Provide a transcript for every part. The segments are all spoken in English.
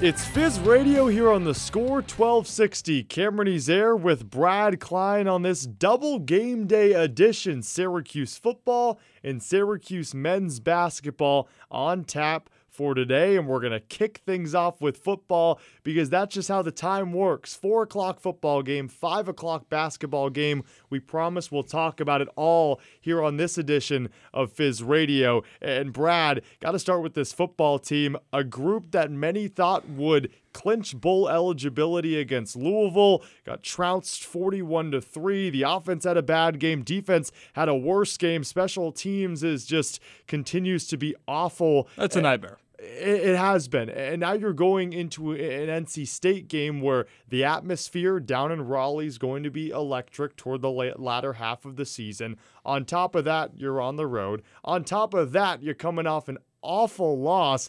It's Fizz Radio here on the score 1260. Cameron Ezair with Brad Klein on this double game day edition. Syracuse football and Syracuse men's basketball on tap for today, and we're going to kick things off with football because that's just how the time works. Four o'clock football game, five o'clock basketball game. We promise we'll talk about it all here on this edition of Fizz Radio. And Brad, got to start with this football team, a group that many thought would clinch bowl eligibility against Louisville. Got trounced 41 to 3. The offense had a bad game. Defense had a worse game. Special teams is just continues to be awful. That's a nightmare. It has been. And now you're going into an NC State game where the atmosphere down in Raleigh is going to be electric toward the latter half of the season. On top of that, you're on the road. On top of that, you're coming off an awful loss.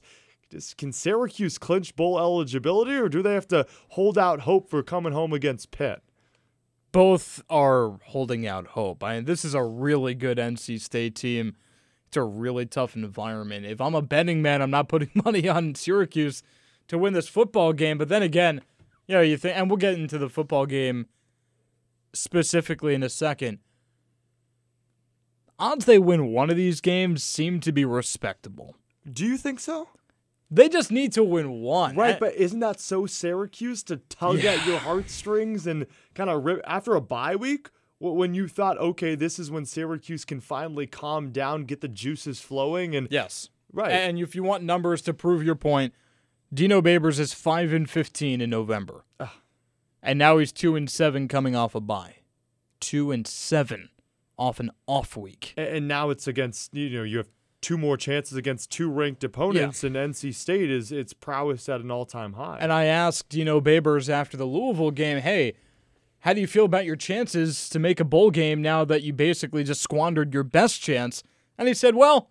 Can Syracuse clinch bowl eligibility or do they have to hold out hope for coming home against Pitt? Both are holding out hope. I mean, this is a really good NC State team it's a really tough environment. If I'm a betting man, I'm not putting money on Syracuse to win this football game. But then again, you know, you think, and we'll get into the football game specifically in a second. Odds they win one of these games seem to be respectable. Do you think so? They just need to win one. Right, but isn't that so Syracuse to tug yeah. at your heartstrings and kind of rip after a bye week? When you thought, okay, this is when Syracuse can finally calm down, get the juices flowing, and yes, right. And if you want numbers to prove your point, Dino Babers is five and fifteen in November, Ugh. and now he's two and seven coming off a bye, two and seven off an off week, and now it's against you know you have two more chances against two ranked opponents, yeah. and NC State is its prowess at an all time high. And I asked Dino Babers after the Louisville game, hey how do you feel about your chances to make a bowl game now that you basically just squandered your best chance? And he said, Well,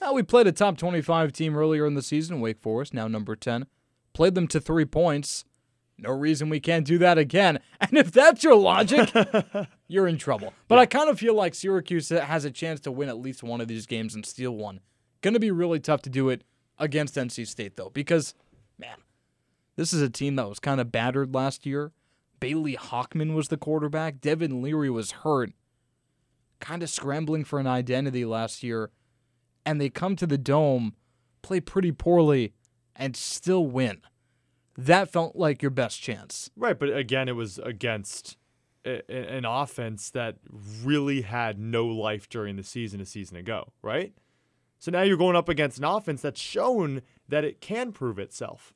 well we played a top 25 team earlier in the season, Wake Forest, now number 10. Played them to three points. No reason we can't do that again. And if that's your logic, you're in trouble. But yeah. I kind of feel like Syracuse has a chance to win at least one of these games and steal one. Going to be really tough to do it against NC State, though, because, man, this is a team that was kind of battered last year Bailey Hockman was the quarterback. Devin Leary was hurt, kind of scrambling for an identity last year. And they come to the Dome, play pretty poorly, and still win. That felt like your best chance. Right, but again, it was against an offense that really had no life during the season a season ago, right? So now you're going up against an offense that's shown that it can prove itself.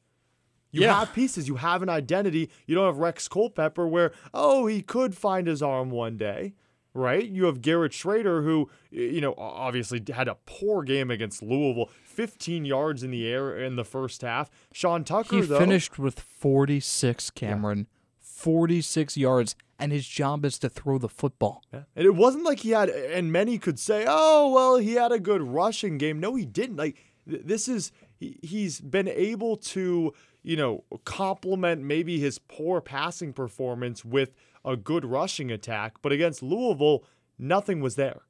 You yeah. have pieces. You have an identity. You don't have Rex Culpepper where, oh, he could find his arm one day, right? You have Garrett Shrader, who, you know, obviously had a poor game against Louisville, 15 yards in the air in the first half. Sean Tucker, he though, finished with 46, Cameron. Yeah. 46 yards, and his job is to throw the football. Yeah. And it wasn't like he had, and many could say, oh, well, he had a good rushing game. No, he didn't. Like, this is, he, he's been able to you know, complement maybe his poor passing performance with a good rushing attack. But against Louisville, nothing was there.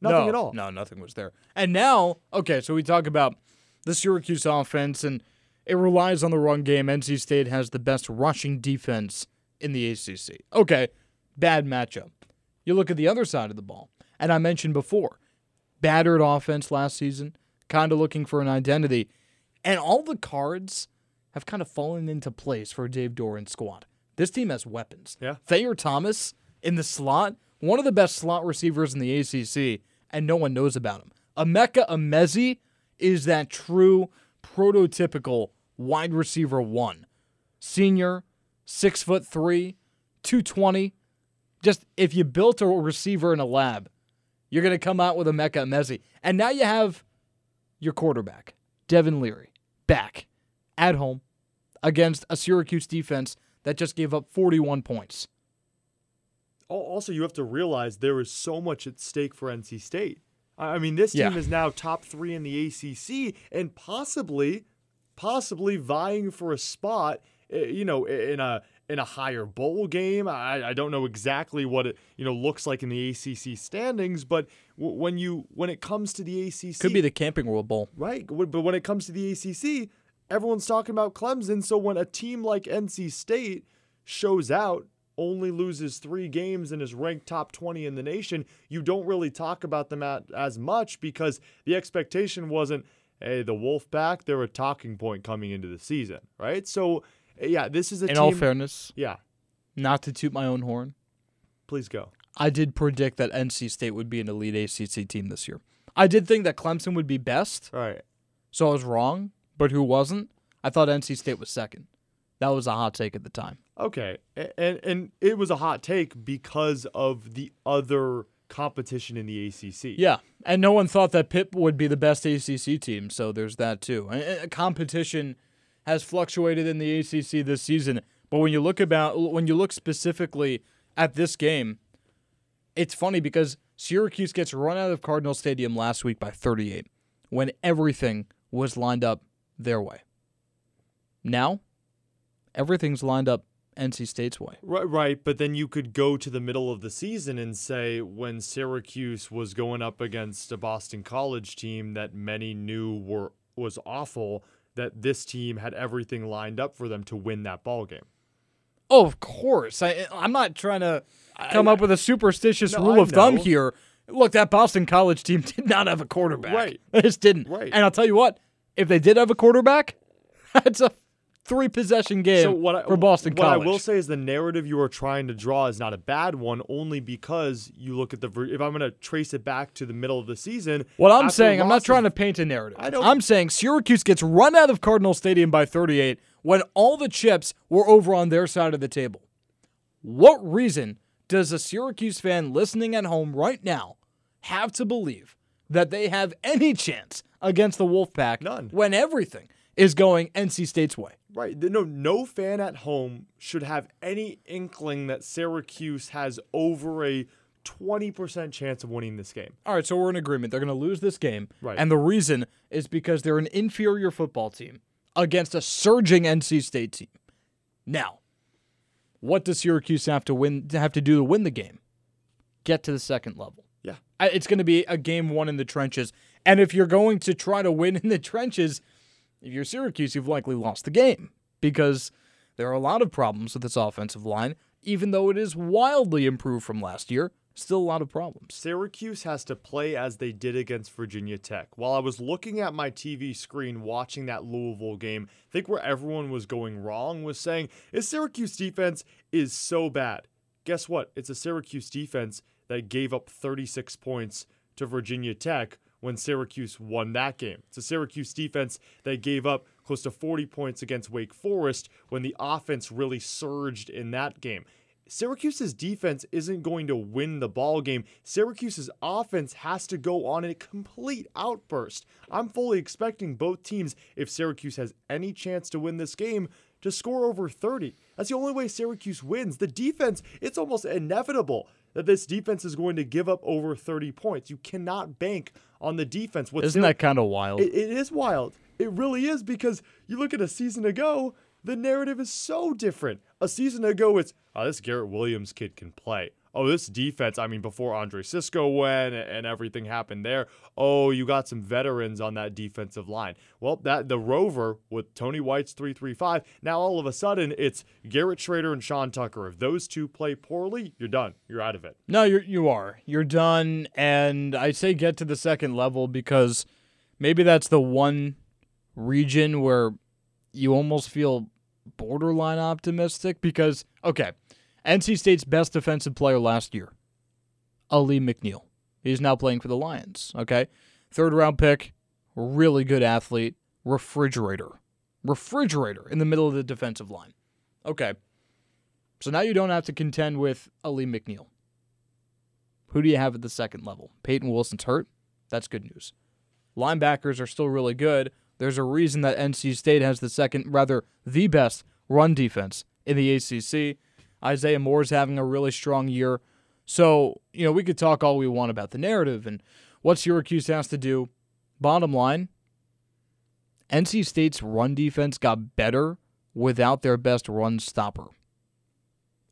Nothing no, at all. No, nothing was there. And now, okay, so we talk about the Syracuse offense, and it relies on the run game. NC State has the best rushing defense in the ACC. Okay, bad matchup. You look at the other side of the ball, and I mentioned before, battered offense last season, kind of looking for an identity. And all the cards have kind of fallen into place for Dave Doeren's squad. This team has weapons. Yeah. Thayer Thomas in the slot, one of the best slot receivers in the ACC, and no one knows about him. Emeka Emezie is that true prototypical wide receiver one. Senior, six foot three, 220. Just if you built a receiver in a lab, you're going to come out with Emeka Emezie. And now you have your quarterback, Devin Leary, back at home against a Syracuse defense that just gave up 41 points. Also, you have to realize there is so much at stake for NC State. I mean, this team Yeah. is now top three in the ACC and possibly, possibly vying for a spot. eh, You know, in a in a higher bowl game. I, I don't know exactly what it you know looks like in the ACC standings, but w- when you when it comes to the ACC, Could be the Camping World Bowl. Right. But when it comes to the ACC, everyone's talking about Clemson. So when a team like NC State shows out, only loses three games, and is ranked top 20 in the nation, you don't really talk about them at, as much because the expectation wasn't, hey, the Wolfpack, they're a talking point coming into the season, right? So, yeah, this is a In team. all fairness, yeah, not to toot my own horn, please go. I did predict that NC State would be an elite ACC team this year. I did think that Clemson would be best, All right. so I was wrong. But who wasn't? I thought NC State was second. That was a hot take at the time. Okay, and and it was a hot take because of the other competition in the ACC. Yeah, and no one thought that Pitt would be the best ACC team, so there's that too. And- competition has fluctuated in the ACC this season, but when you look about when you look specifically at this game, it's funny because Syracuse gets run out of Cardinal Stadium last week by 38 when everything was lined up their way. Now, everything's lined up NC State's way. Right, right, but then you could go to the middle of the season and say when Syracuse was going up against a Boston College team that many knew were was awful, that this team had everything lined up for them to win that ball game. Oh, of course. I, I'm not trying to come I- up with a superstitious No, rule of thumb here. Look, that Boston College team did not have a quarterback. Right. They just didn't. Right. And I'll tell you what, if they did have a quarterback, that's a three possession game so what I, for Boston what College. What I will say is the narrative you are trying to draw is not a bad one, only because you look at the. If I'm going to trace it back to the middle of the season, what I'm saying, I'm not trying to paint a narrative. I don't- I'm saying Syracuse gets run out of Cardinal Stadium by 38 when all the chips were over on their side of the table. What reason does a Syracuse fan listening at home right now have to believe that they have any chance against the Wolfpack None. when everything is going NC State's way? Right. No, no fan at home should have any inkling that Syracuse has over a 20% chance of winning this game. All right, so we're in agreement. They're going to lose this game. Right. And the reason is because they're an inferior football team against a surging NC State team. Now, what does Syracuse have to win have to do to win the game? Get to the second level. It's going to be a game one in the trenches. And if you're going to try to win in the trenches, if you're Syracuse, you've likely lost the game because there are a lot of problems with this offensive line. Even though it is wildly improved from last year, still a lot of problems. Syracuse has to play as they did against Virginia Tech. While I was looking at my TV screen watching that Louisville game, I think where everyone was going wrong was saying, "Is Syracuse defense is so bad." Guess what? It's a Syracuse defense that gave up 36 points to Virginia Tech when Syracuse won that game. It's a Syracuse defense that gave up close to 40 points against Wake Forest when the offense really surged in that game. Syracuse's defense isn't going to win the ball game. Syracuse's offense has to go on a complete outburst. I'm fully expecting both teams, if Syracuse has any chance to win this game, to score over 30. That's the only way Syracuse wins. The defense, it's almost inevitable that this defense is going to give up over 30 points. You cannot bank on the defense. What Isn't that kind of wild? it, it is wild. It really is because you look at a season ago, the narrative is so different. A season ago, it's, oh, this Garrett Williams kid can play. Oh, this defense, I mean, before Andre Cisco went and everything happened there, oh, you got some veterans on that defensive line. Well, that the Rover with Tony White's 335, now all of a sudden it's Garrett Shrader and Sean Tucker. If those two play poorly, you're done. You're out of it. No, you're you are. You're done, and I say get to the second level because maybe that's the one region where you almost feel borderline optimistic because okay, NC State's best defensive player last year, Alim McNeill. He's now playing for the Lions. Okay, third round pick, really good athlete, refrigerator, refrigerator in the middle of the defensive line. Okay, so now you don't have to contend with Alim McNeill. Who do you have at the second level? Peyton Wilson's hurt. That's good news. Linebackers are still really good. There's a reason that NC State has the second, rather, the best run defense in the ACC. Isaiah Moore's having a really strong year. So, you know, we could talk all we want about the narrative and what Syracuse has to do, bottom line, NC State's run defense got better without their best run stopper.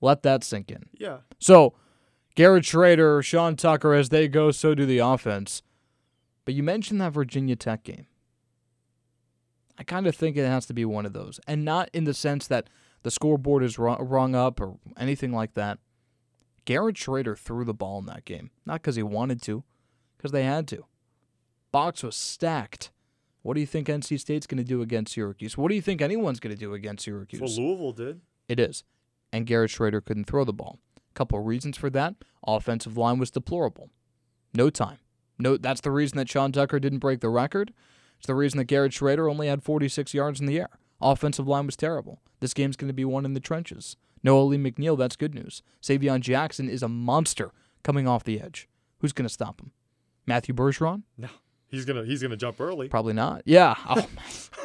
Let that sink in. Yeah. So, Garrett Shrader, Sean Tucker, as they go, so do the offense. But you mentioned that Virginia Tech game. I kind of think it has to be one of those. And not in the sense that the scoreboard is rung up or anything like that. Garrett Shrader threw the ball in that game. Not because he wanted to, because they had to. Box was stacked. What do you think NC State's going to do against Syracuse? What do you think anyone's going to do against Syracuse? Well, Louisville did. It is. And Garrett Shrader couldn't throw the ball. A couple of reasons for that. Offensive line was deplorable. No time. No, that's the reason that Sean Tucker didn't break the record. It's the reason that Garrett Shrader only had 46 yards in the air. Offensive line was terrible. This game's going to be won in the trenches. No Alim McNeill, that's good news. Savion Jackson is a monster coming off the edge. Who's going to stop him? Matthew Bergeron? No. He's gonna he's gonna jump early. Probably not. Yeah. Oh,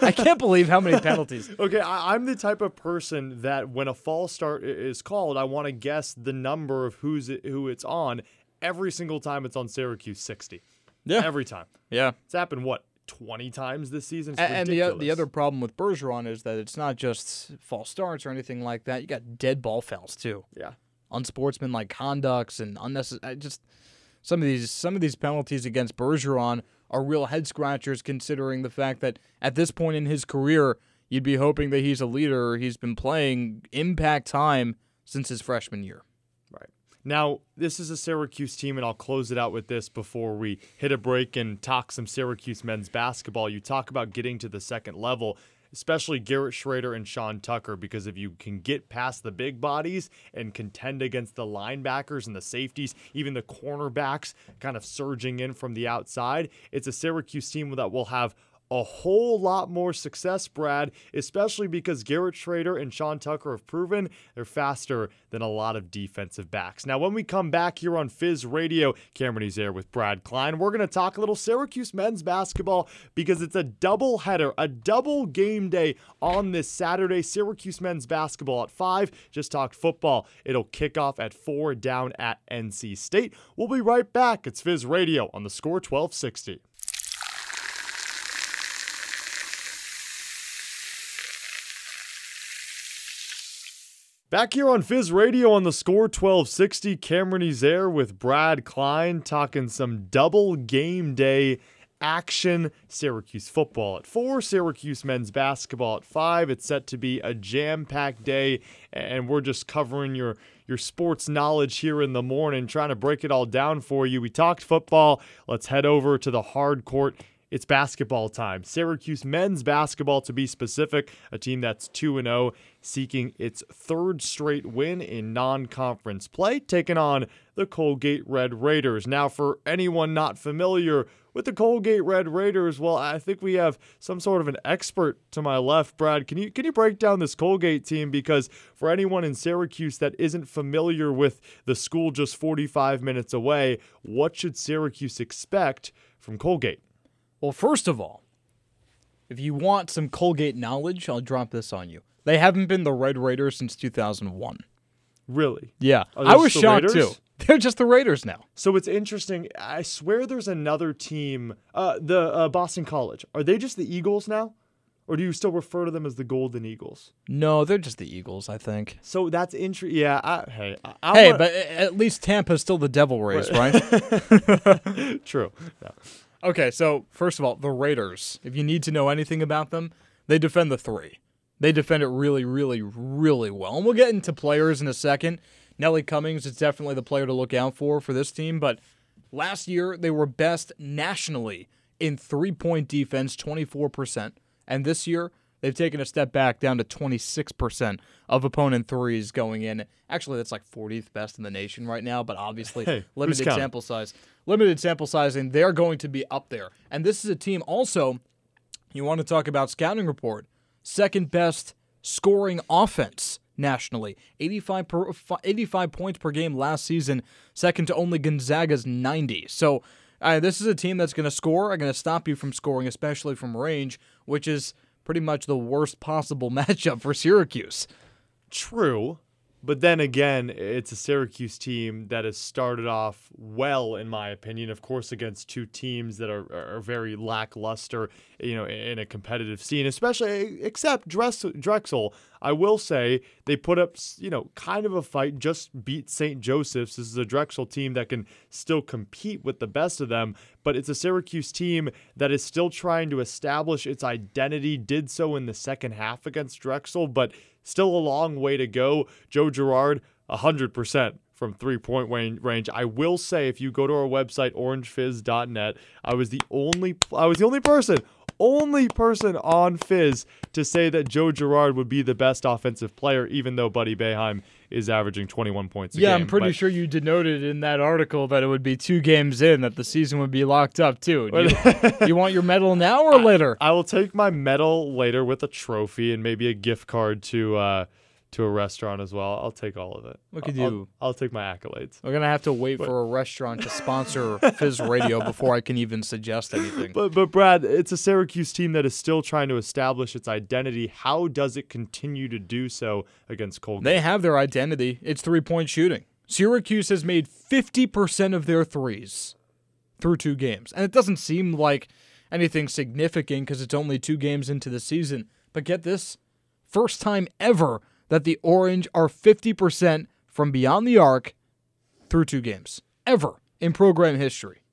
I can't believe how many penalties. okay, I, am the type of person that when a false start is called, I want to guess the number of who's it, who it's on every single time it's on Syracuse 60. Yeah. Every time. Yeah. It's happened what 20 times this season. And the the other problem with Bergeron is that it's not just false starts or anything like that. You got dead ball fouls too. Yeah. Unsportsmanlike conducts and unnecessary. Just some of these some of these penalties against Bergeron are real head scratchers considering the fact that at this point in his career, you'd be hoping that he's a leader. He's been playing impact time since his freshman year. Now, this is a Syracuse team, and I'll close it out with this before we hit a break and talk some Syracuse men's basketball. You talk about getting to the second level especially Garrett Shrader and Sean Tucker, because if you can get past the big bodies and contend against the linebackers and the safeties, even the cornerbacks kind of surging in from the outside, it's a Syracuse team that will have a whole lot more success, Brad, especially because Garrett Shrader and Sean Tucker have proven they're faster than a lot of defensive backs. Now, when we come back here on Fizz Radio, Cameron Ezair with Brad Klein, we're going to talk a little Syracuse men's basketball because it's a double header, a double game day on this Saturday. Syracuse men's basketball at 5. Just talked football. It'll kick off at 4 down at NC State. We'll be right back. It's Fizz Radio on the score 1260. Back here on Fizz Radio on the score 1260, Cameron Ezair with Brad Klein talking some double game day action. Syracuse football at four, Syracuse men's basketball at five. It's set to be a jam-packed day, and we're just covering your your sports knowledge here in the morning, trying to break it all down for you. We talked football. Let's head over to the hard court it's basketball time. Syracuse men's basketball, to be specific, a team that's 2 0, seeking its third straight win in non conference play, taking on the Colgate Red Raiders. Now, for anyone not familiar with the Colgate Red Raiders, well, I think we have some sort of an expert to my left. Brad, can you can you break down this Colgate team? Because for anyone in Syracuse that isn't familiar with the school just 45 minutes away, what should Syracuse expect from Colgate? Well, first of all, if you want some Colgate knowledge, I'll drop this on you. They haven't been the Red Raiders since 2001. Really? Yeah. I was shocked Raiders? too. They're just the Raiders now. So it's interesting. I swear there's another team, uh, the uh, Boston College. Are they just the Eagles now? Or do you still refer to them as the Golden Eagles? No, they're just the Eagles, I think. So that's interesting. Yeah. I, hey. I, hey, wanna... but at least Tampa's still the Devil Rays, right? True. Yeah. Okay, so first of all, the Raiders. If you need to know anything about them, they defend the three. They defend it really, really, really well. And we'll get into players in a second. Nelly Cummings is definitely the player to look out for for this team, but last year they were best nationally in three point defense, 24%. And this year, they've taken a step back down to 26% of opponent threes going in. Actually, that's like 40th best in the nation right now, but obviously hey, limited sample size limited sample sizing, they're going to be up there. And this is a team also, you want to talk about scouting report, second best scoring offense nationally. 85, per, 85 points per game last season, second to only Gonzaga's 90. So uh, this is a team that's going to score, are going to stop you from scoring, especially from range, which is pretty much the worst possible matchup for Syracuse. True. But then again, it's a Syracuse team that has started off well, in my opinion. Of course, against two teams that are, are very lackluster, you know, in a competitive scene, especially except Drexel. I will say they put up, you know, kind of a fight, just beat St. Joseph's. This is a Drexel team that can still compete with the best of them, but it's a Syracuse team that is still trying to establish its identity. Did so in the second half against Drexel, but Still a long way to go. Joe Girard, 100% from three point range. I will say, if you go to our website orangefizz.net, I was the only I was the only person only person on Fizz to say that Joe Girard would be the best offensive player, even though Buddy Boeheim is averaging 21 points yeah, game. I'm pretty but, sure you denoted in that article that it would be two games in that the season would be locked up too. You, you want your medal now or later? I, I, will take my medal later with a trophy and maybe a gift card to uh, to a restaurant as well. I'll take all of it. Look at I'll, you. I'll, I'll, take my accolades. We're gonna have to wait but, for a restaurant to sponsor Fizz Radio before I can even suggest anything. But but Brad, it's a Syracuse team that is still trying to establish its identity. How does it continue to do so against Colgate? They have their identity. It's three point shooting. Syracuse has made 50% of their threes through two games. And it doesn't seem like anything significant because it's only two games into the season. But get this first time ever that the Orange are 50% from beyond the arc through two games, ever in program history.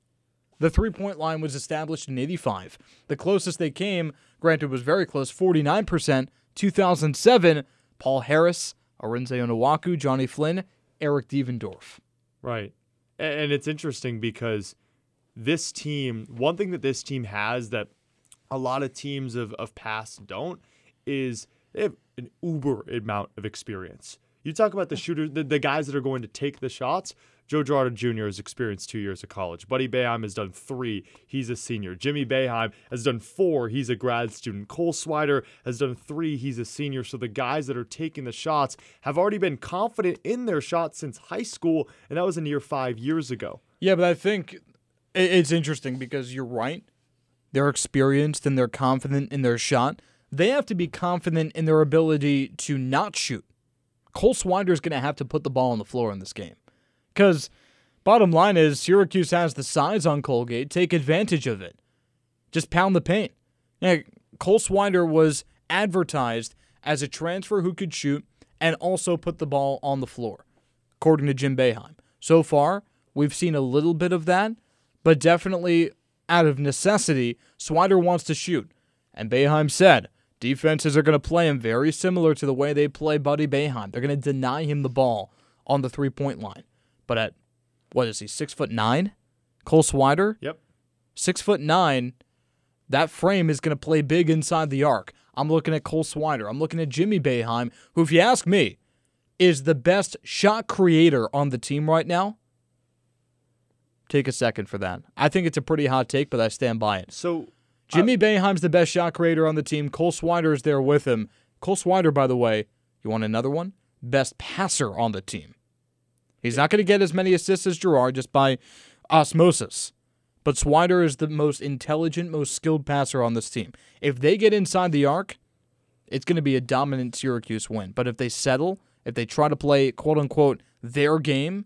The three point line was established in 85. The closest they came, granted, was very close 49%, 2007, Paul Harris, Arinze Onuaku, Johnny Flynn, Eric Devendorf. Right. And it's interesting because this team, one thing that this team has that a lot of teams of, of past don't is they have an uber amount of experience. You talk about the shooters, the, the guys that are going to take the shots. Joe Girard Jr. has experienced two years of college. Buddy Boeheim has done three. He's a senior. Jimmy Boeheim has done four. He's a grad student. Cole Swider has done three. He's a senior. So the guys that are taking the shots have already been confident in their shots since high school, and that was a near five years ago. Yeah, but I think it's interesting because you're right. They're experienced and they're confident in their shot they have to be confident in their ability to not shoot. Cole Swider is going to have to put the ball on the floor in this game. Because, bottom line is, Syracuse has the size on Colgate. Take advantage of it. Just pound the paint. Yeah, Cole Swider was advertised as a transfer who could shoot and also put the ball on the floor, according to Jim Boeheim. So far, we've seen a little bit of that, but definitely out of necessity, Swider wants to shoot. And Boeheim said, Defenses are going to play him very similar to the way they play Buddy Boeheim. They're going to deny him the ball on the three point line. But at what is he, six foot nine? Cole Swider? Yep. Six foot nine. That frame is going to play big inside the arc. I'm looking at Cole Swider. I'm looking at Jimmy Boeheim, who, if you ask me, is the best shot creator on the team right now. Take a second for that. I think it's a pretty hot take, but I stand by it. So Jimmy uh, Boeheim's the best shot creator on the team. Cole Swider is there with him. Cole Swider, by the way, you want another one? Best passer on the team. He's not going to get as many assists as Girard just by osmosis. But Swider is the most intelligent, most skilled passer on this team. If they get inside the arc, it's going to be a dominant Syracuse win. But if they settle, if they try to play quote unquote their game,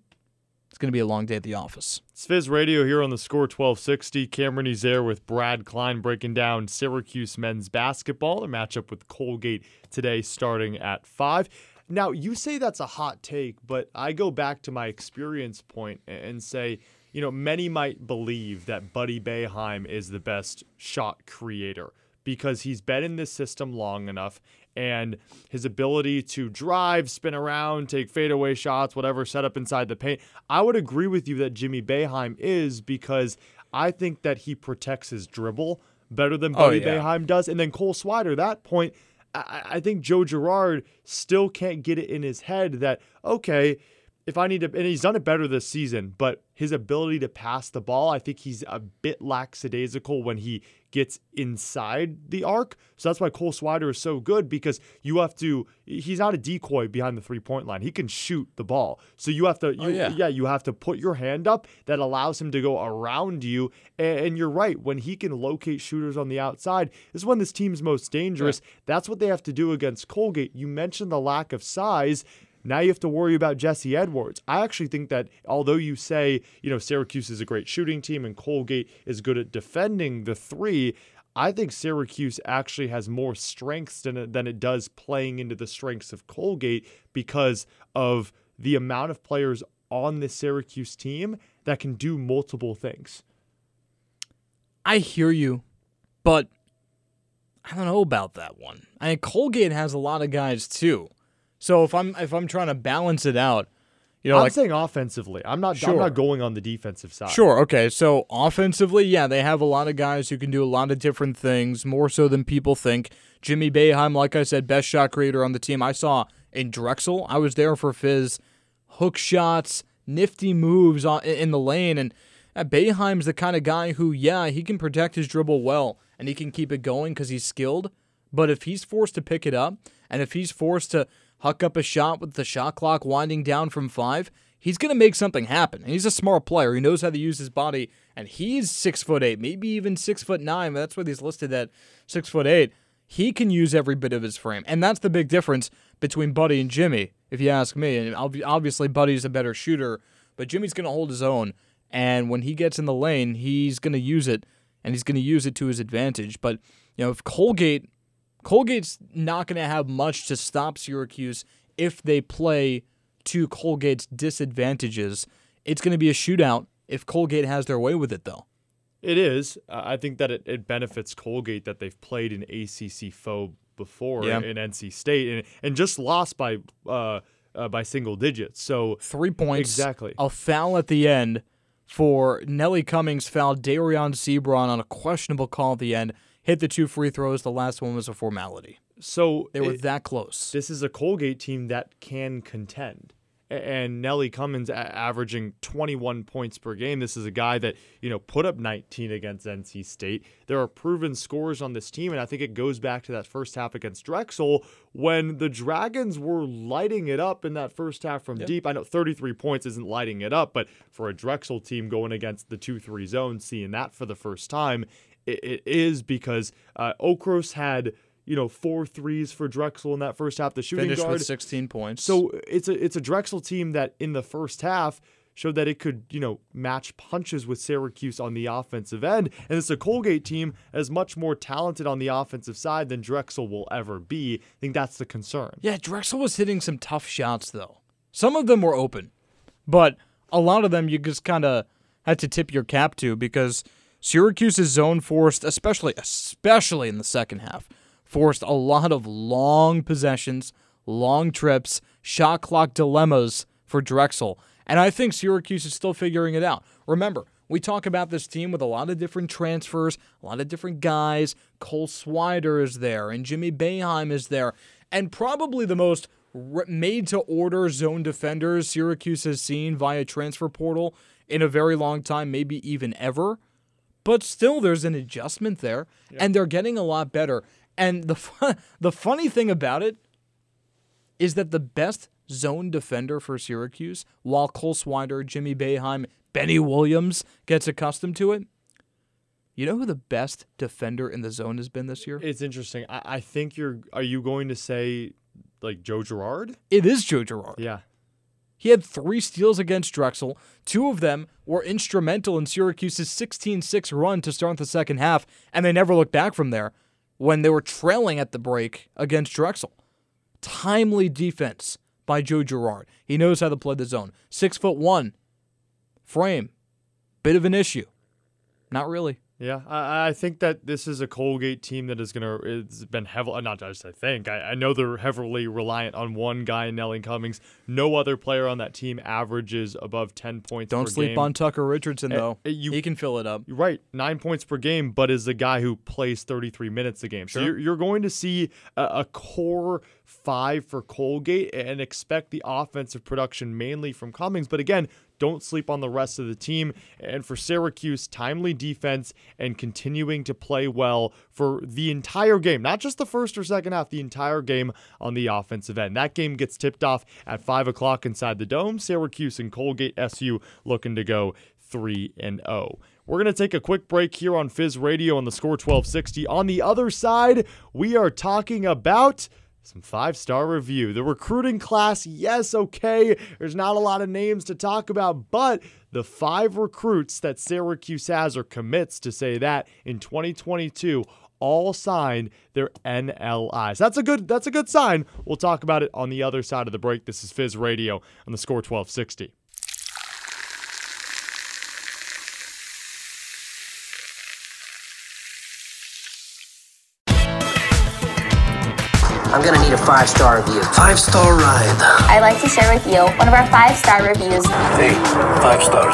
going to be a long day at the office. It's Fizz Radio here on the score 1260. Cameron Ezair with Brad Klein breaking down Syracuse men's basketball. The matchup with Colgate today starting at 5. Now, you say that's a hot take, but I go back to my experience point and say, you know, many might believe that Buddy Boeheim is the best shot creator because he's been in this system long enough and his ability to drive, spin around, take fadeaway shots, whatever, set up inside the paint. I would agree with you that Jimmy Boeheim is because I think that he protects his dribble better than oh, Buddy oh, yeah. Boeheim does. And then Cole Swider, that point, I, I think Joe Girard still can't get it in his head that, okay, if I need to, and he's done it better this season, but his ability to pass the ball, I think he's a bit lackadaisical when he gets inside the arc. So that's why Cole Swider is so good because you have to, he's not a decoy behind the three point line. He can shoot the ball. So you have to, oh, you, oh, yeah. yeah, you have to put your hand up that allows him to go around you. And, and, you're right, when he can locate shooters on the outside, this is when this team's most dangerous. Yeah. That's what they have to do against Colgate. You mentioned the lack of size Now you have to worry about Jesse Edwards. I actually think that although you say, you know, Syracuse is a great shooting team and Colgate is good at defending the three, I think Syracuse actually has more strengths than it, than it does playing into the strengths of Colgate because of the amount of players on the Syracuse team that can do multiple things. I hear you, but I don't know about that one. I mean, Colgate has a lot of guys too. So if I'm if I'm trying to balance it out, you know, I'm like saying offensively. I'm not. I'm not going on the defensive side. Sure. Okay. So offensively, yeah, they have a lot of guys who can do a lot of different things, more so than people think. Jimmy Boeheim, like I said, best shot creator on the team. I saw in Drexel. I was there for Fizz. Hook shots, nifty moves on, in the lane, and uh, Boeheim's the kind of guy who, yeah, he can protect his dribble well and he can keep it going because he's skilled. But if he's forced to pick it up, and if he's forced to huck up a shot with the shot clock winding down from five, he's going to make something happen. And he's a smart player. He knows how to use his body, and he's six foot eight, maybe even six foot nine. But that's what he's listed at six foot eight. He can use every bit of his frame, and that's the big difference between Buddy and Jimmy, if you ask me. And obviously, Buddy's a better shooter, but Jimmy's going to hold his own. And when he gets in the lane, he's going to use it, and he's going to use it to his advantage. But you know, if Colgate Colgate's not going to have much to stop Syracuse if they play to Colgate's disadvantages. It's going to be a shootout if Colgate has their way with it, though. It is. Uh, I think that it, it benefits Colgate that they've played an ACC foe before Yeah. in NC State and and just lost by uh, uh by single digits. So Three points. Exactly. A foul at the end for Nelly Cummings fouled Dereon Seabron on a questionable call at the end. Hit the two free throws. The last one was a formality. so They were it- that close. this is a Colgate team that can contend. And Nelly Cummings a- averaging 21 points per game. This is a guy that, you know, put up 19 against NC State. There are proven scorers on this team, and I think it goes back to that first half against Drexel when the Dragons were lighting it up in that first half from deep. I know 33 points isn't lighting it up, but for a Drexel team going against the 2 3 zone, seeing that for the first time, it, it is because uh, Okros had you know four threes for Drexel in that first half. The shooting Finished guard. with 16 points. so it's a it's a Drexel team that in the first half showed that it could you know match punches with Syracuse on the offensive end, and it's a Colgate team as much more talented on the offensive side than Drexel will ever be. I think that's the concern. Yeah, Drexel was hitting some tough shots though. Some of them were open, but a lot of them you just kind of had to tip your cap to because Syracuse's zone forced, especially especially in the second half, forced a lot of long possessions, long trips, shot clock dilemmas for Drexel. And I think Syracuse is still figuring it out. Remember, we talk about this team with a lot of different transfers, a lot of different guys. Cole Swider is there, and Jimmy Boeheim is there, and probably the most made to order zone defenders Syracuse has seen via transfer portal in a very long time, maybe even ever. But still, there's an adjustment there, and they're getting a lot better. And the the funny thing about it is that the best zone defender for Syracuse, while Cole Swider, Jimmy Boeheim, Benny Williams gets accustomed to it, you know who the best defender in the zone has been this year? It's interesting. I, I think you're. Are you going to say like Joe Girard? It is Joe Girard. Yeah. He had three steals against Drexel. Two of them were instrumental in Syracuse's 16 6 run to start the second half, and they never looked back from there when they were trailing at the break against Drexel. Timely defense by Joe Girard. He knows how to play the zone. Six foot one, frame, bit of an issue. Not really. Yeah, I, I think that this is a Colgate team that is gonna. It's been heavily, not just I think. I, I know they're heavily reliant on one guy, Nelly Cummings. No other player on that team averages above ten points. Don't sleep game. on Tucker Richardson, though. uh, you- he can fill it up. Right, nine points per game, but is the guy who plays 33 minutes a game. So you're, you're going to see a, a core five for Colgate and expect the offensive production mainly from Cummings. But again, don't sleep on the rest of the team. And for Syracuse, timely defense and continuing to play well for the entire game, not just the first or second half, the entire game on the offensive end. That game gets tipped off at 5 o'clock inside the Dome. Syracuse and Colgate SU looking to go 3 and 0. We're going to take a quick break here on Fizz Radio on the score 1260. On the other side, we are talking about some five star review. The recruiting class, yes, okay. There's not a lot of names to talk about, but the five recruits that Syracuse has or commits to say that in 2022 all signed their NLIs. That's a good that's a good sign. We'll talk about it on the other side of the break. This is Fizz Radio on the score 1260. Five star review. Five star ride. I'd like to share with you one of our five star reviews. Hey, five stars.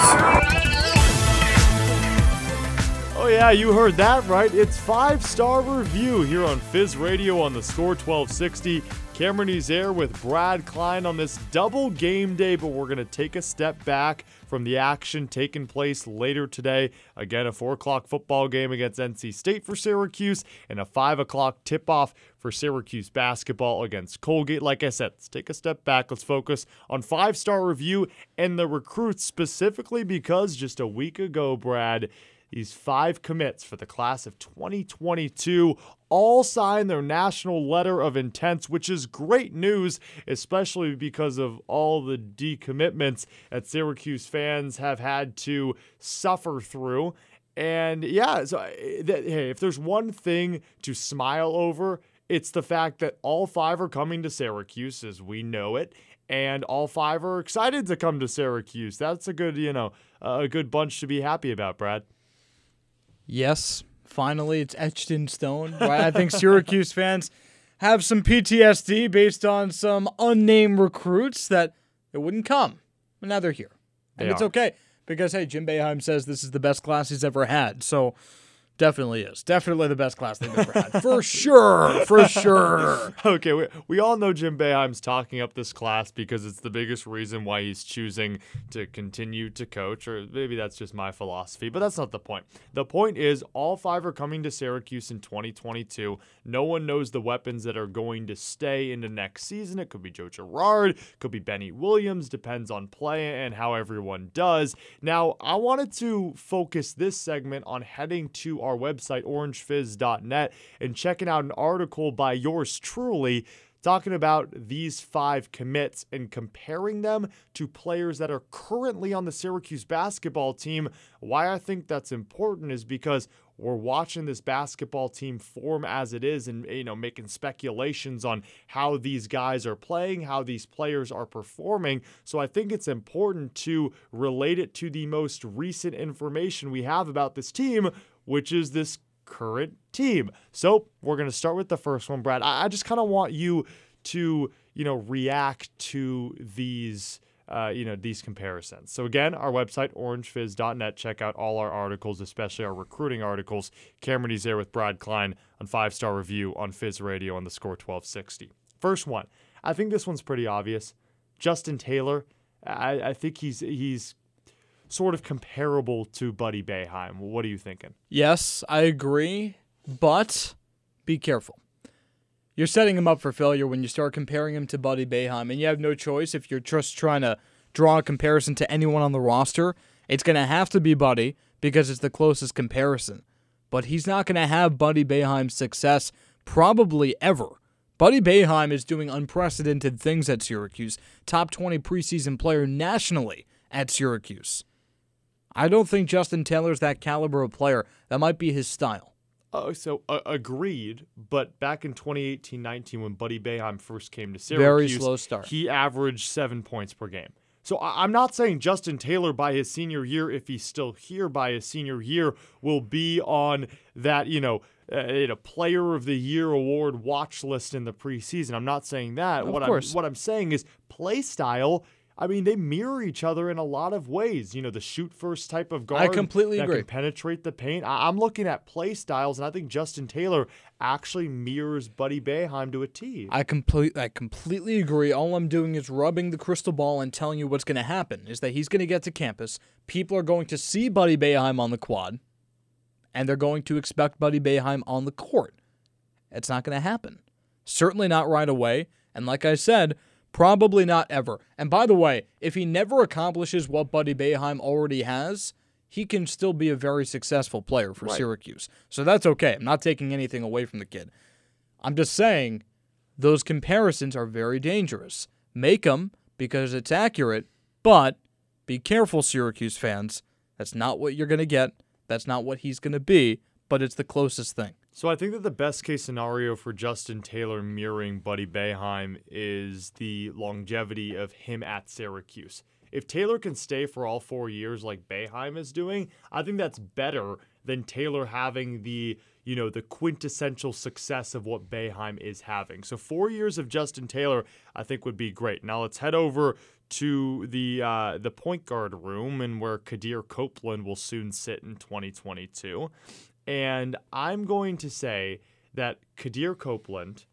Oh yeah, you heard that right. It's five star review here on Fizz Radio on the score 1260. Cameron Ezair with Brad Klein on this double game day, but we're going to take a step back from the action taking place later today. Again, a 4 o'clock football game against NC State for Syracuse and a 5 o'clock tip off for Syracuse basketball against Colgate. Like I said, let's take a step back. Let's focus on five star review and the recruits specifically because just a week ago, Brad, these five commits for the class of 2022 all signed their national letter of intents, which is great news, especially because of all the decommitments that Syracuse fans have had to suffer through. And yeah, so eh, hey, if there's one thing to smile over, it's the fact that all five are coming to Syracuse as we know it, and all five are excited to come to Syracuse. That's a good, you know, a good bunch to be happy about, Brad. Yes, finally, it's etched in stone. Right? I think Syracuse fans have some PTSD based on some unnamed recruits that it wouldn't come. But now they're here. And They it's are. okay because, hey, Jim Boeheim says this is the best class he's ever had. So definitely is. Definitely the best class they've ever had. For sure. For sure. okay, we, we all know Jim Boeheim's talking up this class because it's the biggest reason why he's choosing to continue to coach, or maybe that's just my philosophy, but that's not the point. The point is, all five are coming to Syracuse in 2022. No one knows the weapons that are going to stay into next season. It could be Joe Girard, could be Benny Williams, depends on play and how everyone does. Now, I wanted to focus this segment on heading to our website, orangefizz.net, and checking out an article by yours truly talking about these five commits and comparing them to players that are currently on the Syracuse basketball team. Why I think that's important is because we're watching this basketball team form as it is and you know making speculations on how these guys are playing, how these players are performing. So I think it's important to relate it to the most recent information we have about this team, which is this current team. So we're going to start with the first one, Brad. I, I just kind of want you to, you know, react to these. Uh, you know these comparisons. So again, our website orangefizz.net. Check out all our articles, especially our recruiting articles. Cameron is there with Brad Klein on five star review on Fizz Radio on the Score 1260. First one, I think this one's pretty obvious. Justin Taylor, I, I think he's he's sort of comparable to Buddy Boeheim. What are you thinking? Yes, I agree, but be careful. You're setting him up for failure when you start comparing him to Buddy Boeheim, and you have no choice if you're just trying to draw a comparison to anyone on the roster. It's going to have to be Buddy because it's the closest comparison. But he's not going to have Buddy Boeheim's success probably ever. Buddy Boeheim is doing unprecedented things at Syracuse, top 20 preseason player nationally at Syracuse. I don't think Justin Taylor's that caliber of player. That might be his style. Oh, so uh, agreed. But back in 2018-19, when Buddy Boeheim first came to Syracuse, Very slow start. he averaged seven points per game. So I- I'm not saying Justin Taylor by his senior year, if he's still here by his senior year, will be on that you know uh, you player of the year award watch list in the preseason. I'm not saying that. Of what course. I'm what I'm saying is play style. I mean, they mirror each other in a lot of ways. You know, the shoot first type of guard. completely that agree. Can penetrate the paint. I- I'm looking at play styles, and I think Justin Taylor actually mirrors Buddy Boeheim to a T. I complete I completely agree. All I'm doing is rubbing the crystal ball and telling you what's going to happen is that he's going to get to campus. People are going to see Buddy Boeheim on the quad, and they're going to expect Buddy Boeheim on the court. It's not going to happen. Certainly not right away. And like I said, probably not ever. And by the way, if he never accomplishes what Buddy Boeheim already has, he can still be a very successful player for Right. Syracuse. So that's okay. I'm not taking anything away from the kid. I'm just saying those comparisons are very dangerous. Make them because it's accurate, but be careful, Syracuse fans. That's not what you're going to get. That's not what he's going to be, but it's the closest thing. So I think that the best case scenario for Justin Taylor mirroring Buddy Boeheim is the longevity of him at Syracuse. If Taylor can stay for all four years like Boeheim is doing, I think that's better than Taylor having the you know the quintessential success of what Boeheim is having. So four years of Justin Taylor, I think would be great. Now let's head over to the uh, the point guard room and where Quadir Copeland will soon sit in 2022. And I'm going to say that Quadir Copeland,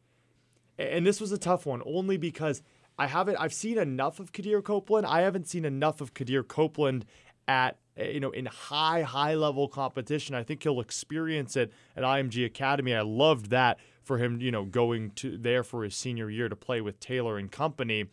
and this was a tough one only because I haven't I've seen enough of Quadir Copeland. I haven't seen enough of Quadir Copeland at eh, you know in high high level competition. I think he'll experience it at IMG Academy. I loved that for him, you know, going to there for his senior year to play with Taylor and company.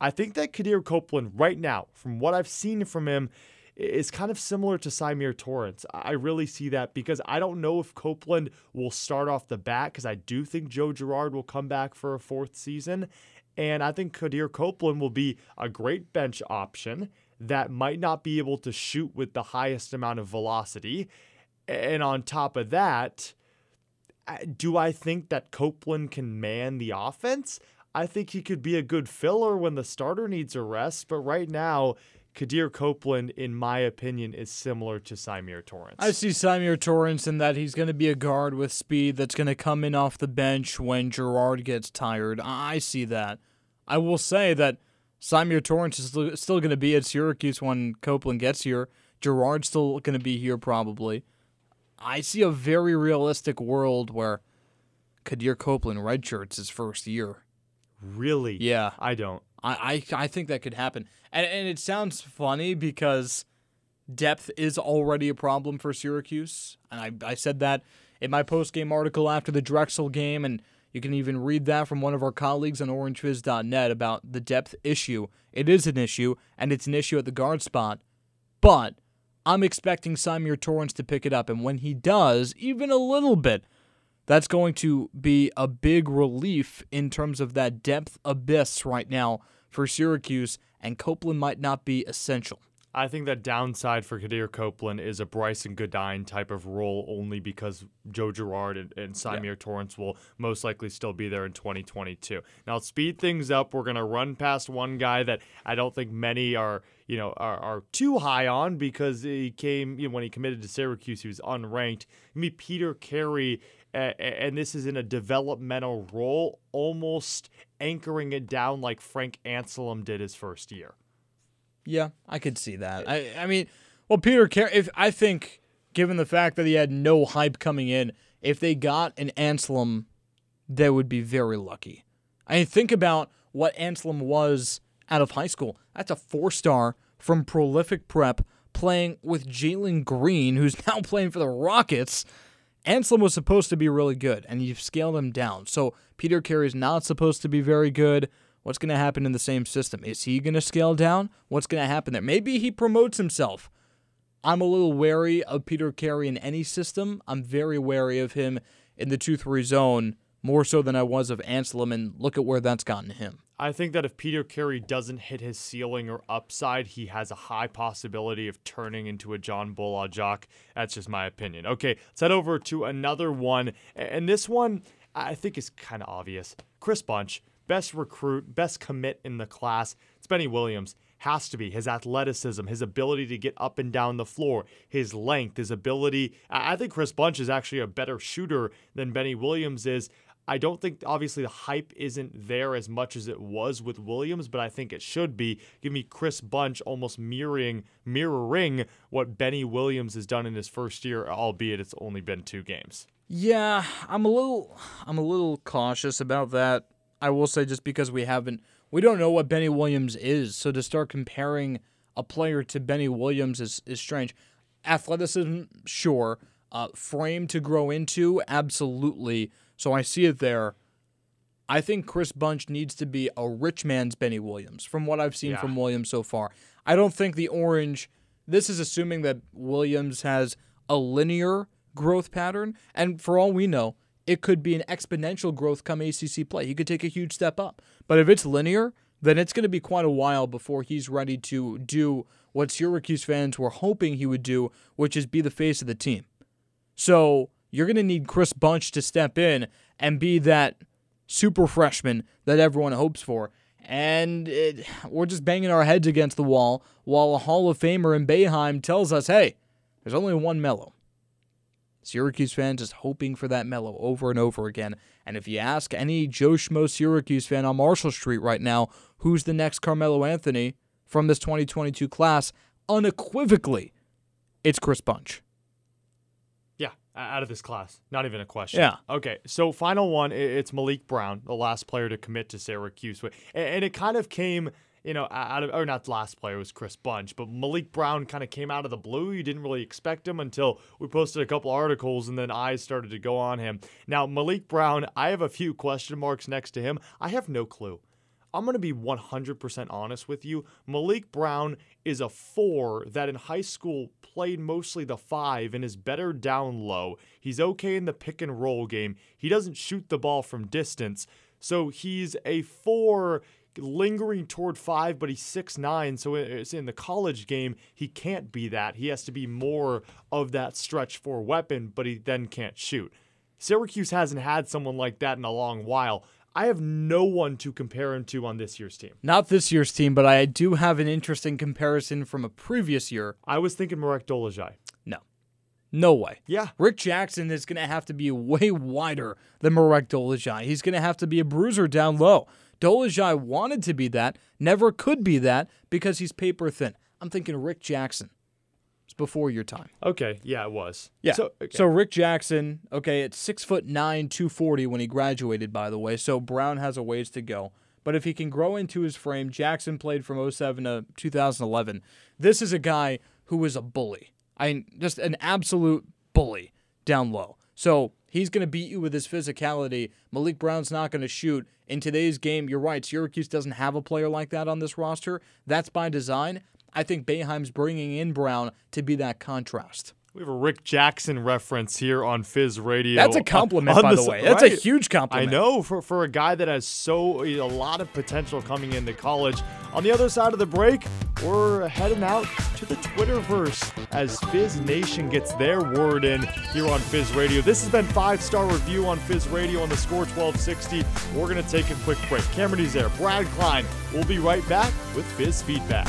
I think that Quadir Copeland right now, from what I've seen from him, is kind of similar to Symir Torrence. I really see that because I don't know if Copeland will start off the bat because I do think Joe Girard will come back for a fourth season. And I think Quadir Copeland will be a great bench option that might not be able to shoot with the highest amount of velocity. And on top of that, do I think that Copeland can man the offense? I think he could be a good filler when the starter needs a rest, but right now, Quadir Copeland, in my opinion, is similar to Symir Torrence. I see Symir Torrence in that he's going to be a guard with speed that's going to come in off the bench when Girard gets tired. I see that. I will say that Symir Torrence is still going to be at Syracuse when Copeland gets here. Girard's still going to be here probably. I see a very realistic world where Quadir Copeland redshirts his first year. Really? Yeah. I don't. I, I, I think that could happen. And, and it sounds funny because depth is already a problem for Syracuse. And I, I said that in my post game article after the Drexel game. And you can even read that from one of our colleagues on orangefizz.net about the depth issue. It is an issue, and it's an issue at the guard spot. But I'm expecting Symir Torrence to pick it up. And when he does, even a little bit, that's going to be a big relief in terms of that depth abyss right now for Syracuse, and Copeland might not be essential. I think that downside for Quadir Copeland is a Brycen Goodine type of role only because Joe Girard and, and Symir yeah. Torrence will most likely still be there in 2022. Now, speed things up. We're going to run past one guy that I don't think many are, you know, are, are too high on because he came, you know, when he committed to Syracuse, he was unranked. Me, Peter Carey and this is in a developmental role, almost anchoring it down like Frank Anselem did his first year. Yeah, I could see that. I, I mean, well, Peter Carey, if I think, given the fact that he had no hype coming in, if they got an Anselem, they would be very lucky. I mean, think about what Anselem was out of high school. That's a four star from prolific prep playing with Jalen Green, who's now playing for the Rockets. Anselem was supposed to be really good, and you've scaled him down. So Peter Carey is not supposed to be very good. What's going to happen in the same system? Is he going to scale down? What's going to happen there? Maybe he promotes himself. I'm a little wary of Peter Carey in any system. I'm very wary of him in the 2 3 zone, more so than I was of Anselem, and look at where that's gotten him. I think that if Peter Carey doesn't hit his ceiling or upside, he has a high possibility of turning into a John Bol-Ajak. That's just my opinion. Okay, let's head over to another one. And this one, I think, is kind of obvious. Chris Bunch, best recruit, best commit in the class. It's Benny Williams. Has to be his athleticism, his ability to get up and down the floor, his length, his ability. I think Chris Bunch is actually a better shooter than Benny Williams is. I don't think obviously the hype isn't there as much as it was with Williams, but I think it should be. Give me Chris Bunch almost mirroring mirroring what Benny Williams has done in his first year, albeit it's only been two games. Yeah, I'm a little I'm a little cautious about that. I will say just because we haven't we don't know what Benny Williams is, so to start comparing a player to Benny Williams is is strange. Athleticism, sure. Uh, frame to grow into, absolutely so I see it there. I think Chris Bunch needs to be a rich man's Benny Williams from what I've seen yeah. from Williams so far. I don't think the orange, this is assuming that Williams has a linear growth pattern. And for all we know, it could be an exponential growth come ACC play. He could take a huge step up. But if it's linear, then it's going to be quite a while before he's ready to do what Syracuse fans were hoping he would do, which is be the face of the team. So you're going to need Chris Bunch to step in and be that super freshman that everyone hopes for. And it, we're just banging our heads against the wall while a Hall of Famer in Boeheim tells us, hey, there's only one Melo. Syracuse fans just hoping for that Melo over and over again. And if you ask any Joe Schmo Syracuse fan on Marshall Street right now, who's the next Carmelo Anthony from this 2022 class, unequivocally, it's Chris Bunch. Out of this class. Not even a question. Yeah. Okay, so final one, it's Maliq Brown, the last player to commit to Syracuse. And it kind of came, you know, out of, or not the last player, it was Chris Bunch, but Maliq Brown kind of came out of the blue. You didn't really expect him until we posted a couple articles and then eyes started to go on him. Now, Maliq Brown, I have a few question marks next to him. I have no clue. I'm going to be 100% honest with you. Maliq Brown is a four that in high school played mostly the five and is better down low. He's okay in the pick and roll game. He doesn't shoot the ball from distance. So he's a four lingering toward five, but he's six nine. So it's in the college game, he can't be that. He has to be more of that stretch four weapon, but he then can't shoot. Syracuse hasn't had someone like that in a long while. I have no one to compare him to on this year's team. Not this year's team, but I do have an interesting comparison from a previous year. I was thinking Marek Dolezaj. No. No way. Yeah. Rick Jackson is going to have to be way wider than Marek Dolezaj. He's going to have to be a bruiser down low. Dolezaj wanted to be that, never could be that because he's paper thin. I'm thinking Rick Jackson. It's before your time. Okay, yeah, it was. Yeah. So, So. Rick Jackson, okay, at six foot nine, two forty when he graduated, by the way. So Brown has a ways to go. But if he can grow into his frame, Jackson played from 07 to 2011. This is a guy who was a bully. I mean, just an absolute bully down low. So he's going to beat you with his physicality. Maliq Brown's not going to shoot. In today's game, you're right. Syracuse doesn't have a player like that on this roster. That's by design. I think Boeheim's bringing in Brown to be that contrast. we have a Rick Jackson reference here on Fizz Radio. That's a compliment, on by the s- way. That's a huge compliment. I know for, for a guy that has so a lot of potential coming into college. On the other side of the break, we're heading out to the Twitterverse as Fizz Nation gets their word in here on Fizz Radio. This has been five star review on Fizz Radio on the score 1260. We're gonna take a quick break. Cameron Ezair, Brad Klein. We'll be right back with Fizz feedback.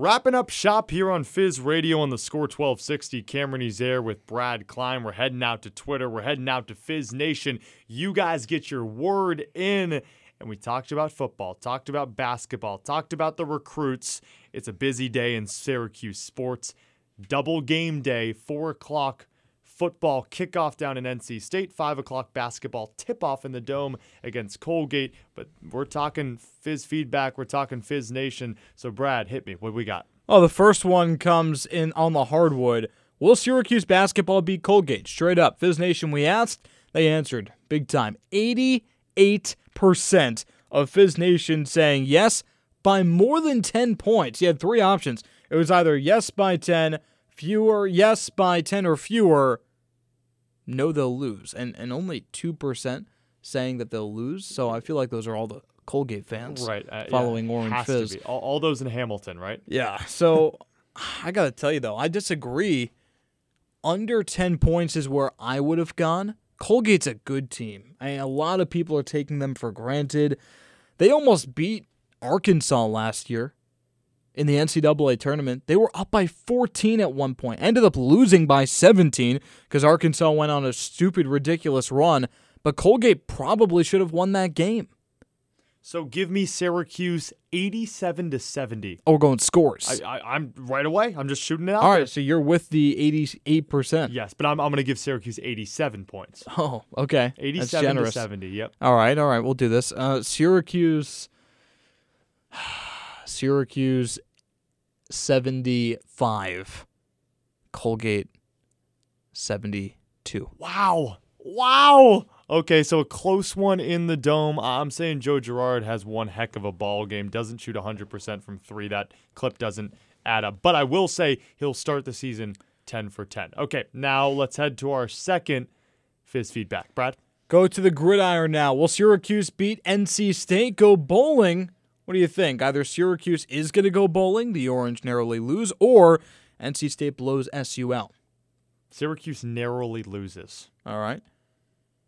Wrapping up shop here on Fizz Radio on the Score 1260. Cameron Ezair with Brad Klein. We're heading out to Twitter. We're heading out to Fizz Nation. You guys get your word in. And we talked about football, talked about basketball, talked about the recruits. It's a busy day in Syracuse sports. Double game day, 4 o'clock football kickoff down in NC State, 5 o'clock basketball tip off in the Dome against Colgate. But we're talking Fizz feedback, we're talking Fizz Nation. So, Brad, hit me. What we got? Oh, the first one comes in on the hardwood. Will Syracuse basketball beat Colgate? Straight up. Fizz Nation, we asked. They answered big time. 88% of Fizz Nation saying yes by more than 10 points. You had three options. It was either yes by 10, fewer, yes by 10 or fewer, no, they'll lose. And, and only 2% saying that they'll lose. So I feel like those are all the Colgate fans Right. uh, yeah, following Orange has Fizz. All, all those in Hamilton, right? Yeah. So I got to tell you, though, I disagree. Under 10 points is where I would have gone. Colgate's a good team. I mean, a lot of people are taking them for granted. They almost beat Arkansas last year in the NCAA tournament. They were up by 14 at one point, ended up losing by 17 because Arkansas went on a stupid, ridiculous run. But Colgate probably should have won that game. So give me Syracuse 87 to 70. Oh, we're going scores. I, I, I'm right away. I'm just shooting it out. All there. so you're with the 88%. Yes, but I'm, I'm going to give Syracuse 87 points. Oh, okay. 87 That's to 70. Yep. All right, all right, we'll do this. Uh, Syracuse, Syracuse, seventy-five. Colgate, 72. Wow. Wow. Okay, so a close one in the dome. I'm saying Joe Girard has one heck of a ball game. Doesn't shoot 100% from three. That clip doesn't add up. But I will say he'll start the season 10 for 10. Okay, now let's head to our second Fizz feedback. Brad? Go to the gridiron now. Will Syracuse beat NC State? Go bowling? What do you think? Either Syracuse is going to go bowling, the Orange narrowly lose, or NC State blows SUL. Syracuse narrowly loses. All right.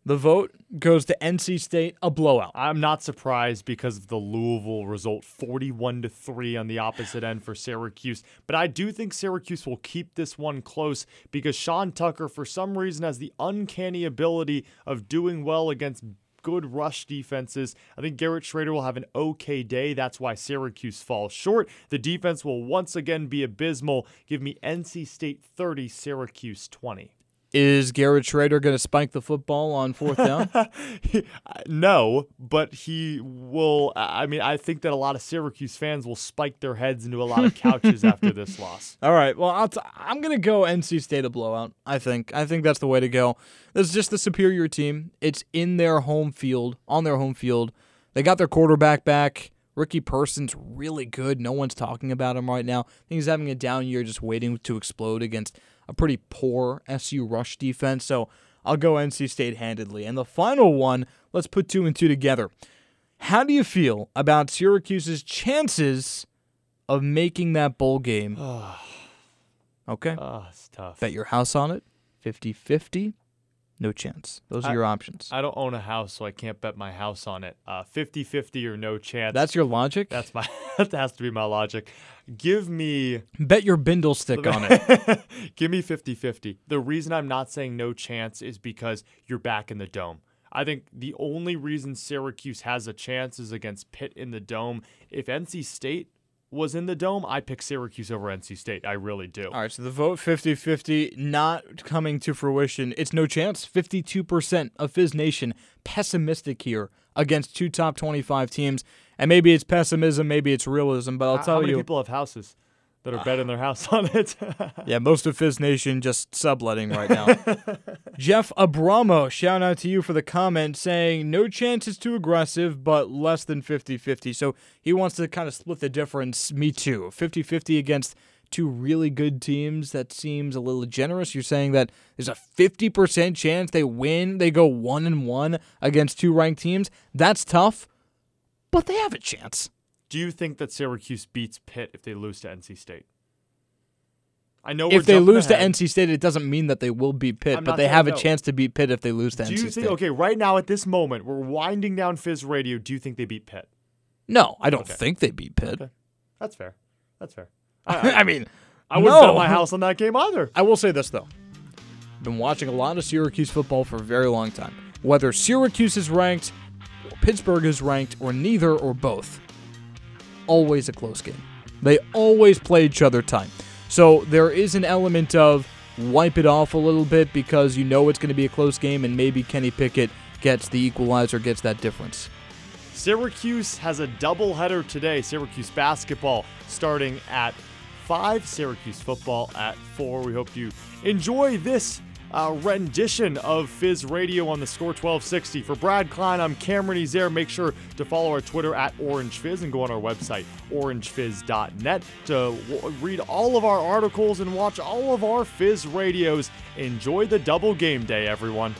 The vote goes to NC State, a blowout. I'm not surprised because of the Louisville result 41 to 3 on the opposite end for Syracuse, but I do think Syracuse will keep this one close because Sean Tucker for some reason has the uncanny ability of doing well against good rush defenses. I think Garrett Shrader will have an okay day. That's why Syracuse falls short. The defense will once again be abysmal. Give me NC State 30, Syracuse 20. Is Garrett Shrader going to spike the football on fourth down? Uh, no, but he will. I mean, I think that a lot of Syracuse fans will spike their heads into a lot of couches after this loss. All right. Well, I'll t- I'm going to go NC State a blowout. I think. I think that's the way to go. This is just the superior team. It's in their home field, on their home field. They got their quarterback back. Ricky Person's really good. No one's talking about him right now. I think he's having a down year, just waiting to explode against a pretty poor SU rush defense. So I'll go NC State handedly. And the final one, let's put two and two together. How do you feel about Syracuse's chances of making that bowl game? okay. Oh, it's tough. Bet your house on it. 50 50. No chance. Those are I- your options. I don't own a house, so I can't bet my house on it. Uh, 50-50 or no chance. That's your logic? that's my that has to be my logic. Give me Bet your bindle stick on it. Give me 50 50. The reason I'm not saying no chance is because you're back in the dome. I think the only reason Syracuse has a chance is against Pitt in the dome. If NC State was in the dome, I pick Syracuse over NC State. I really do. All right, so the vote 50 50 not coming to fruition. It's no chance. 52% of Fizz Nation pessimistic here against two top 25 teams. And maybe it's pessimism, maybe it's realism, but I'll How- tell How many you. people have houses that are betting their house on it? Yeah, most of Fizz Nation just subletting right now. Jeff Abramo, shout out to you for the comment saying no chance is too aggressive, but less than 50 50. So he wants to kind of split the difference. Me too. 50 50 against two really good teams. That seems a little generous. You're saying that there's a 50% chance they win, they go one and one against two ranked teams. That's tough, but they have a chance. do you think that Syracuse beats Pitt if they lose to NC State? I know If they lose ahead. to NC State, it doesn't mean that they will beat Pitt, I'm but they have a no. chance to beat Pitt if they lose to Do NC you State. Okay, right now at this moment, we're winding down Fizz Radio. Do you think they beat Pitt? No, I don't Okay. think they beat Pitt. Okay. That's fair. That's fair. I mean, I wouldn't bet my house on that game either. I will say this though. Been watching a lot of Syracuse football for a very long time. Whether Syracuse is ranked, Pittsburgh is ranked, or neither or both, always a close game. They always play each other tight. So there is an element of wipe it off a little bit because you know it's going to be a close game and maybe Kenny Pickett gets the equalizer, gets that difference. Syracuse has a doubleheader today. Syracuse basketball starting at 5, Syracuse football at 4. We hope you enjoy this uh, rendition of Fizz Radio on the Score 1260. For Brad Klein, I'm Cameron Ezer. Make sure to follow our Twitter at Orange Fizz and go on our website, orangefizz.net, to w- read all of our articles and watch all of our Fizz radios. Enjoy the double game day, everyone.